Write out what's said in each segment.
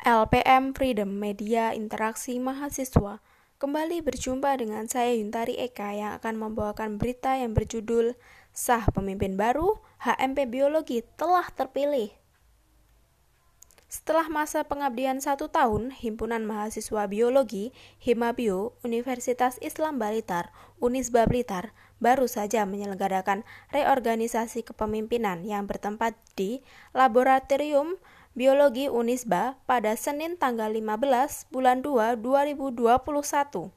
LPM Freedom Media Interaksi Mahasiswa kembali berjumpa dengan saya Yuntari Eka yang akan membawakan berita yang berjudul Sah Pemimpin Baru, HMP Biologi telah terpilih. Setelah masa pengabdian satu tahun, Himpunan Mahasiswa Biologi Himabio Universitas Islam Balitar Unisba Blitar baru saja menyelenggarakan reorganisasi kepemimpinan yang bertempat di Laboratorium Biologi Unisba pada Senin tanggal 15 bulan 2 2021.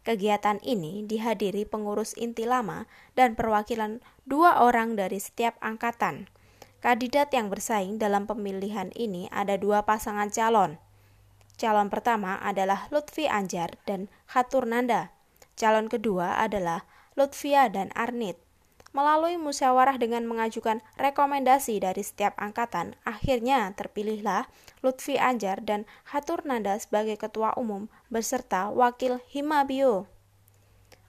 Kegiatan ini dihadiri pengurus inti lama dan perwakilan dua orang dari setiap angkatan. Kandidat yang bersaing dalam pemilihan ini ada dua pasangan calon. Calon pertama adalah Lutfi Anjar dan Khatur Nanda. Calon kedua adalah Lutfia dan Arnit. Melalui musyawarah dengan mengajukan rekomendasi dari setiap angkatan, akhirnya terpilihlah Lutfi Anjar dan Hatur Nanda sebagai ketua umum beserta wakil Himabio.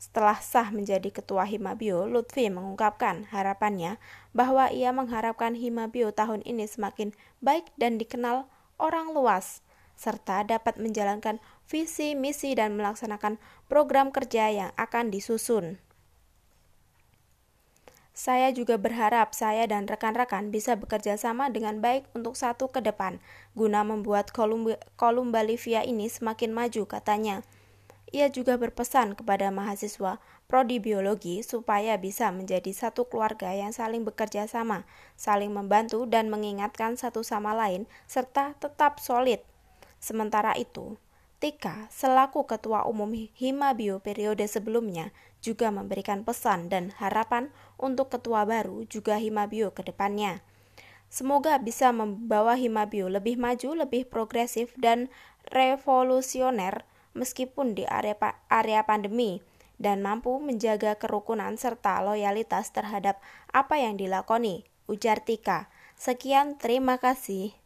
Setelah sah menjadi ketua Himabio, Lutfi mengungkapkan harapannya bahwa ia mengharapkan Himabio tahun ini semakin baik dan dikenal orang luas, serta dapat menjalankan visi, misi, dan melaksanakan program kerja yang akan disusun. Saya juga berharap saya dan rekan-rekan bisa bekerja sama dengan baik untuk satu ke depan, guna membuat kolum Bolivia ini semakin maju, katanya. Ia juga berpesan kepada mahasiswa prodi biologi supaya bisa menjadi satu keluarga yang saling bekerja sama, saling membantu dan mengingatkan satu sama lain, serta tetap solid. Sementara itu, Tika, selaku Ketua Umum Himabio periode sebelumnya, juga memberikan pesan dan harapan untuk ketua baru juga Himabio ke depannya. Semoga bisa membawa Himabio lebih maju, lebih progresif, dan revolusioner meskipun di area, area pandemi dan mampu menjaga kerukunan serta loyalitas terhadap apa yang dilakoni, ujar Tika. Sekian, terima kasih.